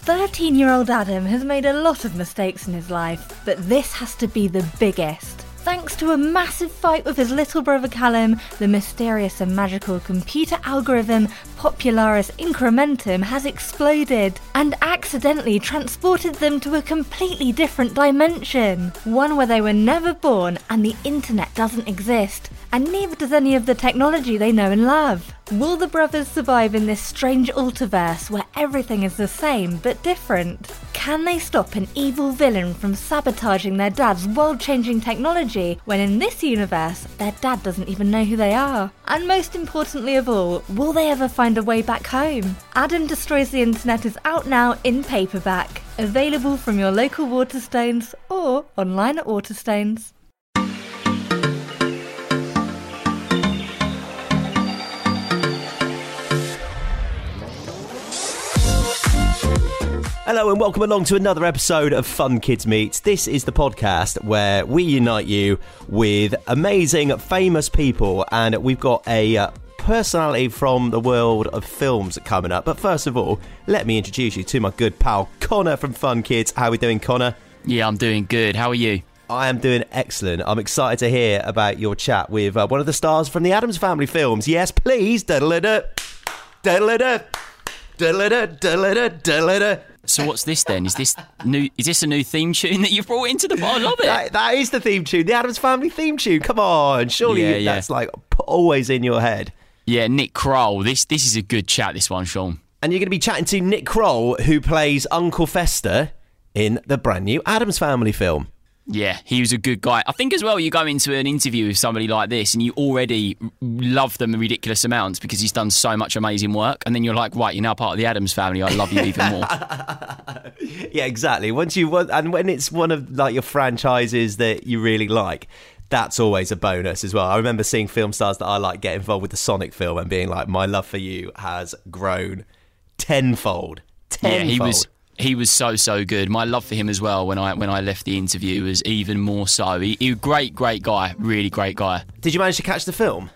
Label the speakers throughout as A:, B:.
A: 13 year old Adam has made a lot of mistakes in his life, but this has to be the biggest. Thanks to a massive fight with his little brother Callum, the mysterious and magical computer algorithm Popularis Incrementum has exploded and accidentally transported them to a completely different dimension. One where they were never born and the internet doesn't exist, and neither does any of the technology they know and love. Will the brothers survive in this strange ultiverse where everything is the same but different? Can they stop an evil villain from sabotaging their dad's world changing technology when in this universe their dad doesn't even know who they are? And most importantly of all, will they ever find a way back home? Adam Destroys the Internet is out now in paperback, available from your local Waterstones or online at Waterstones.
B: Hello and welcome along to another episode of Fun Kids Meets. This is the podcast where we unite you with amazing, famous people, and we've got a uh, personality from the world of films coming up. But first of all, let me introduce you to my good pal Connor from Fun Kids. How are we doing, Connor?
C: Yeah, I'm doing good. How are you?
B: I am doing excellent. I'm excited to hear about your chat with uh, one of the stars from the Addams Family films. Yes, please.
C: So what's this then? Is this new? Is this a new theme tune that you've brought into the? I love it.
B: That, that is the theme tune, the Addams Family theme tune. Come on, surely
C: Yeah, yeah.
B: that's like always in your head.
C: Yeah, Nick Kroll. This this is a good chat. This one, Sean.
B: And you're going to be chatting to Nick Kroll, who plays Uncle Fester in the brand new Addams Family film.
C: Yeah, he was a good guy. I think as well, you go into an interview with somebody like this and you already love them ridiculous amounts because he's done so much amazing work, and then you're like, right, you're now part of the Addams family. I love you even more.
B: Yeah, exactly. Once you want, and when it's one of like your franchises that you really like, that's always a bonus as well. I remember seeing film stars that I like get involved with the Sonic film and being like, my love for you has grown tenfold. Tenfold.
C: yeah, he was he was so so good. My love for him as well when I when I left the interview was even more so. He, he great great guy, really great guy.
B: Did you manage to catch the film?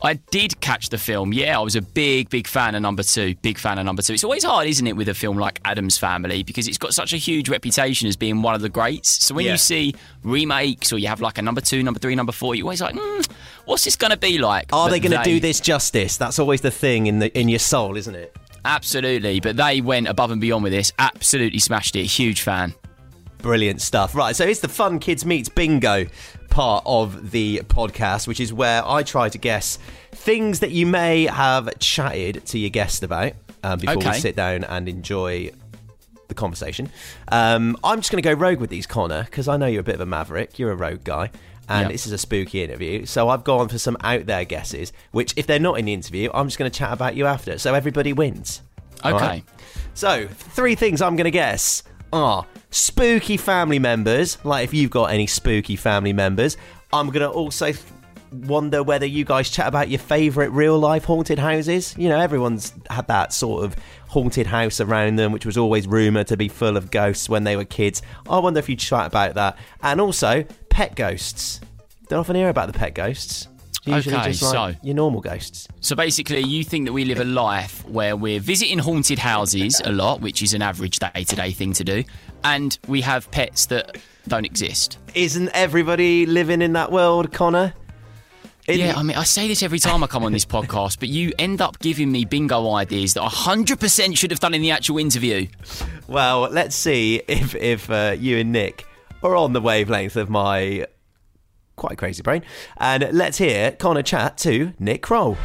C: I did catch the film. Yeah, I was a big, big fan of number two. Big fan of number two. It's always hard, isn't it, with a film like Addams Family because it's got such a huge reputation as being one of the greats. So when
B: Yeah.
C: you see remakes or you have like a number two, number three, number four, you're always like, mm, what's this going to be like?
B: Are
C: But
B: they going to do this justice? That's always the thing in the in your soul, isn't it?
C: Absolutely. But they went above and beyond with this. Absolutely smashed it. Huge fan.
B: Brilliant stuff. Right, so it's the Fun Kids Meets Bingo part of the podcast, which is where I try to guess things that you may have chatted to your guest about um, before we sit down and enjoy the conversation. Um, I'm just going to go rogue with these, Connor, because I know you're a bit of a maverick. You're a rogue guy. And
C: Yep.
B: this is a spooky interview. So I've gone for some out there guesses, which, if they're not in the interview, I'm just going to chat about you after. So everybody wins.
C: Okay.
B: right? So, three things I'm going to guess are spooky family members. Like, if you've got any spooky family members, I'm going to also wonder whether you guys chat about your favourite real life haunted houses. You know, everyone's had that sort of haunted house around them, which was always rumoured to be full of ghosts when they were kids. I wonder if you chat about that. And also, pet ghosts. Don't often hear about the pet ghosts. Usually
C: Okay,
B: just like
C: so-
B: your normal ghosts.
C: So basically, you think that we live a life where we're visiting haunted houses a lot, which is an average day to day thing to do, and we have pets that don't exist.
B: Isn't everybody living in that world, Connor? In-
C: Yeah, I mean, I say this every time I come on this podcast, but you end up giving me bingo ideas that I 100% should have done in the actual interview.
B: Well, let's see if if uh, you and Nick are on the wavelength of my quite crazy brain. And let's hear Connor chat to Nick Kroll.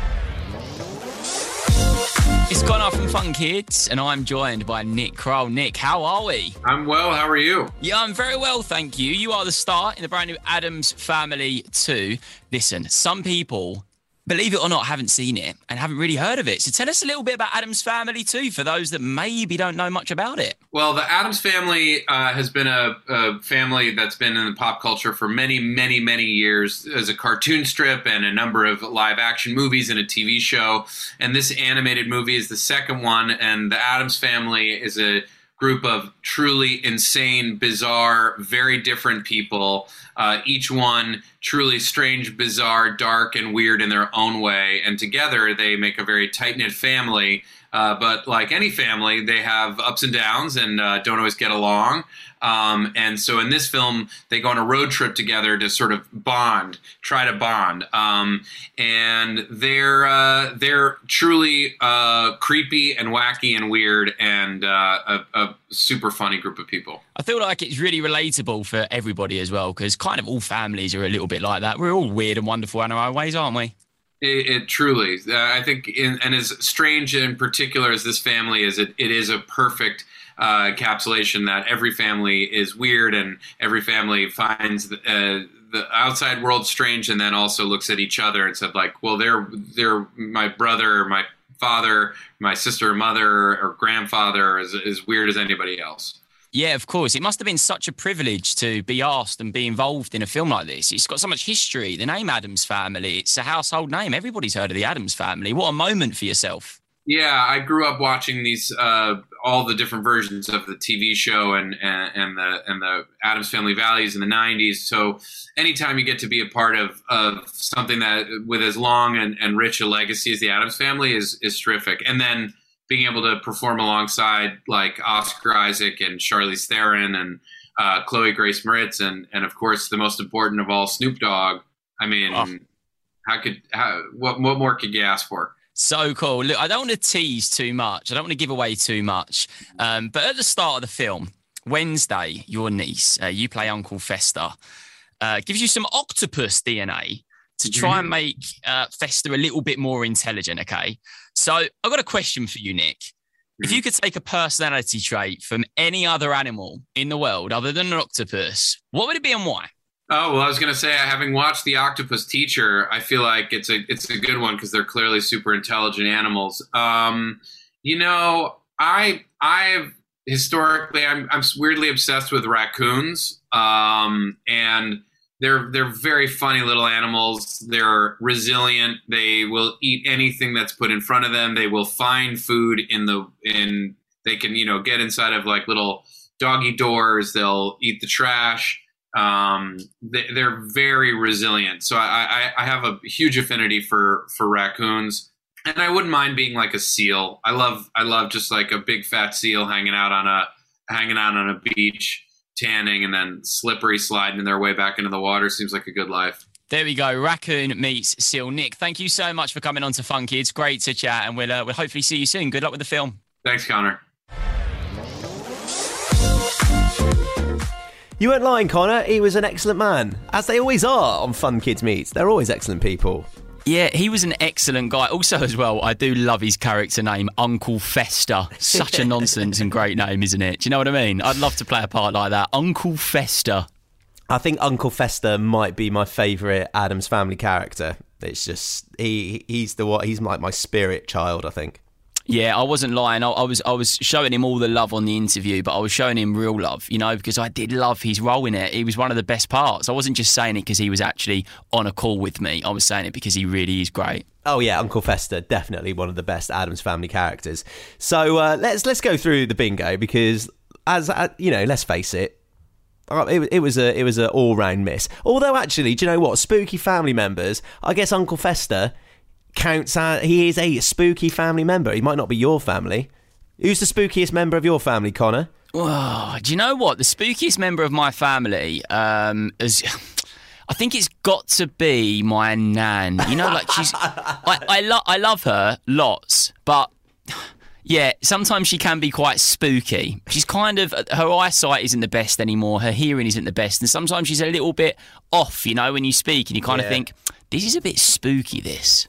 C: It's Connor from Fun Kids, and I'm joined by Nick Kroll. Nick, how are we?
D: I'm well. How are you?
C: Yeah, I'm very well, thank you. You are the star in the brand new Addams Family 2. Listen, some people, believe it or not, haven't seen it and haven't really heard of it. So tell us a little bit about Addams Family too, for those that maybe don't know much about it.
D: Well, the Addams family uh, has been a, a family that's been in the pop culture for many, many, many years as a cartoon strip and a number of live action movies and a TV show. And this animated movie is the second one. And the Addams family is a group of truly insane, bizarre, very different people, uh, each one truly strange, bizarre, dark, and weird in their own way. And together they make a very tight knit family. Uh, but like any family, they have ups and downs and uh, don't always get along. Um, and so in this film, they go on a road trip together to sort of bond, try to bond. Um, and they're uh, they're truly uh, creepy and wacky and weird and uh, a, a, super funny group of people.
C: I feel like it's really relatable for everybody as well because kind of all families are a little bit like that. We're all weird and wonderful in our ways, aren't we?
D: It, it truly, uh, I think, in, and as strange in particular as this family is, it, it is a perfect uh, encapsulation that every family is weird and every family finds the, uh, the outside world strange, and then also looks at each other and said, like, well, they're they're my brother, my father, my sister, mother, or grandfather is as weird as anybody else.
C: Yeah, of course. It must have been such a privilege to be asked and be involved in a film like this. It's got so much history. The name Addams Family, it's a household name. Everybody's heard of the Addams Family. What a moment for yourself.
D: Yeah, I grew up watching these uh, all the different versions of the TV show and, and, and the and the Addams Family Values in the '90s. So anytime you get to be a part of, of something that with as long and, and rich a legacy as the Addams Family is is terrific. And then being able to perform alongside like Oscar Isaac and Charlize Theron and uh, Chloe Grace Moretz and and of course the most important of all Snoop Dogg. I mean, oh. how could how, what what more could you ask for?
C: So cool. Look, I don't want to tease too much. I don't want to give away too much. Um, but at the start of the film, Wednesday, your niece, uh, you play Uncle Fester, uh, gives you some octopus DNA to try and mm-hmm. make uh, Fester a little bit more intelligent. Okay. So I've got a question for you, Nick. If you could take a personality trait from any other animal in the world other than an octopus, what would it be and why?
D: Oh well, I was gonna say, having watched The Octopus Teacher, I feel like it's a it's a good one because they're clearly super intelligent animals. Um, you know, I I've historically I'm I'm weirdly obsessed with raccoons, um, and they're they're very funny little animals. They're resilient. They will eat anything that's put in front of them. They will find food in the in. They can you know get inside of like little doggy doors. They'll eat the trash um, they, are very resilient. So I, I, I, have a huge affinity for for raccoons, and I wouldn't mind being like a seal. I love I love just like a big fat seal hanging out on a hanging out on a beach, tanning, and then slippery sliding their way back into the water. Seems like a good life.
C: There we go. Raccoon meets seal. Nick, thank you so much for coming on to Fun Kids. Great to chat, and we'll uh, we'll hopefully see you soon. Good luck with the film.
D: Thanks, Connor.
B: You weren't lying, Connor. He was an excellent man, as they always are on Fun Kids Meets. They're always excellent people.
C: Yeah, he was an excellent guy. Also, as well, I do love his character name, Uncle Fester. Such a nonsense and great name, isn't it? Do you know what I mean? I'd love to play a part like that. Uncle Fester.
B: I think Uncle Fester might be my favourite Addams Family character. It's just he he's the what he's like my spirit child. I think.
C: Yeah, I wasn't lying. I, I, was I was showing him all the love on the interview, but I was showing him real love, you know, because I did love his role in it. He was one of the best parts. I wasn't just saying it because he was actually on a call with me. I was saying it because he really is great.
B: Oh yeah, Uncle Fester, definitely one of the best Addams Family characters. So uh, let's let's go through the bingo because, as uh, you know, let's face it, uh, it, it, was a it was an all round miss. Although actually, do you know what? Spooky family members. I guess Uncle Fester counts as he is a spooky family member. He might not be your family. Who's the spookiest member of your family, Connor?
C: Oh, do you know what? The spookiest member of my family um, is. I think it's got to be my nan. You know, like she's. I I, lo- I love her lots, but yeah, sometimes she can be quite spooky. She's kind of her eyesight isn't the best anymore. Her hearing isn't the best, and sometimes she's a little bit off. You know, when you speak, and you kind yeah. of think this is a bit spooky. This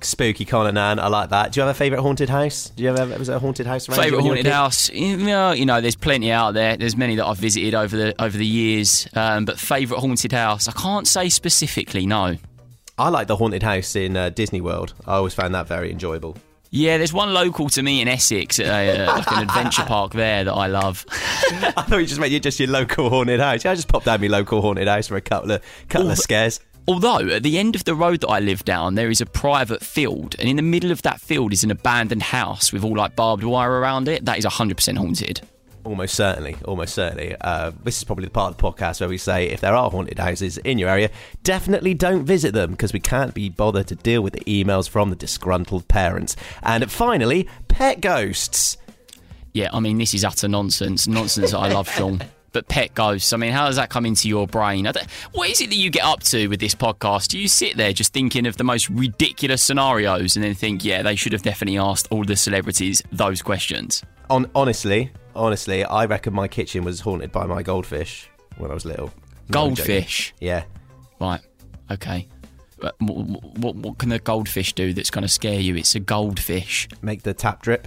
B: spooky Conan I like that. Do you have a favourite haunted house? Do you have was it a haunted house?
C: Favourite haunted house? You know, you know, there's plenty out there. There's many that I've visited over the over the years. Um, but favourite haunted house? I can't say specifically. No.
B: I like the haunted house in uh, Disney World. I always found that very enjoyable.
C: Yeah, there's one local to me in Essex, at a, uh, like an adventure park there that I love.
B: I thought you just meant you just your local haunted house. Yeah, I just popped down my local haunted house for a couple of couple of scares.
C: Although at the end of the road that I live down, there is a private field, and in the middle of that field is an abandoned house with all like barbed wire around it. That is 100% haunted.
B: Almost certainly, almost certainly. Uh, this is probably the part of the podcast where we say if there are haunted houses in your area, definitely don't visit them because we can't be bothered to deal with the emails from the disgruntled parents. And finally, pet ghosts.
C: Yeah, I mean, this is utter nonsense. Nonsense that I love, Sean. But pet ghosts, I mean, how does that come into your brain? What is it that you get up to with this podcast? Do you sit there just thinking of the most ridiculous scenarios and then think, yeah, they should have definitely asked all the celebrities those questions?
B: On, honestly, honestly, I reckon my kitchen was haunted by my goldfish when I was little. No,
C: goldfish?
B: Yeah.
C: Right. Okay. But what, what, what can the goldfish do that's going to scare you? It's a goldfish.
B: Make the tap drip.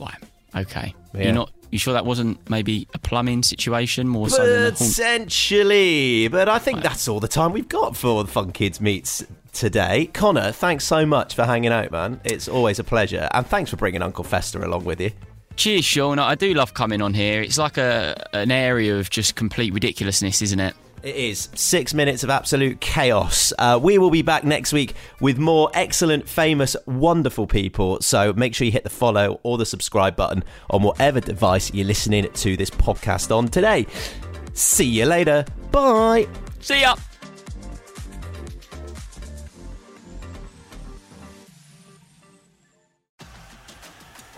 C: Right. Okay. Yeah. You're not you sure that wasn't maybe a plumbing situation more so
B: than Potentially, but I think right. that's all the time we've got for the Fun Kids Meets today. Connor, thanks so much for hanging out, man. It's always a pleasure, and thanks for bringing Uncle Fester along with you.
C: Cheers, Sean. I do love coming on here. It's like a an area of just complete ridiculousness, isn't it?
B: It is six minutes of absolute chaos. Uh, we will be back next week with more excellent, famous, wonderful people. So make sure you hit the follow or the subscribe button on whatever device you're listening to this podcast on today. See you later. Bye.
C: See ya.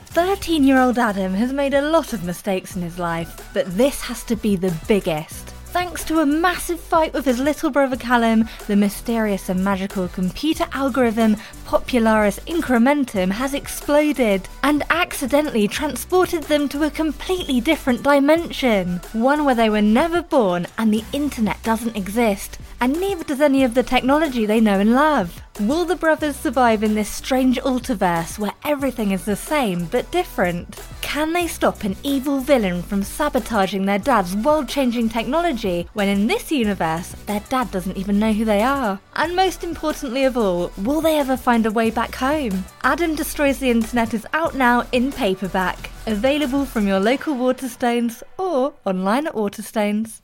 A: Thirteen-year-old Adam has made a lot of mistakes in his life, but this has to be the biggest. Thanks to a massive fight with his little brother Callum, the mysterious and magical computer algorithm Popularis Incrementum has exploded and accidentally transported them to a completely different dimension. One where they were never born and the internet doesn't exist, and neither does any of the technology they know and love. Will the brothers survive in this strange ultiverse where everything is the same but different? Can they stop an evil villain from sabotaging their dad's world changing technology when in this universe their dad doesn't even know who they are? And most importantly of all, will they ever find a way back home? Adam Destroys the Internet is out now in paperback, available from your local Waterstones or online at Waterstones.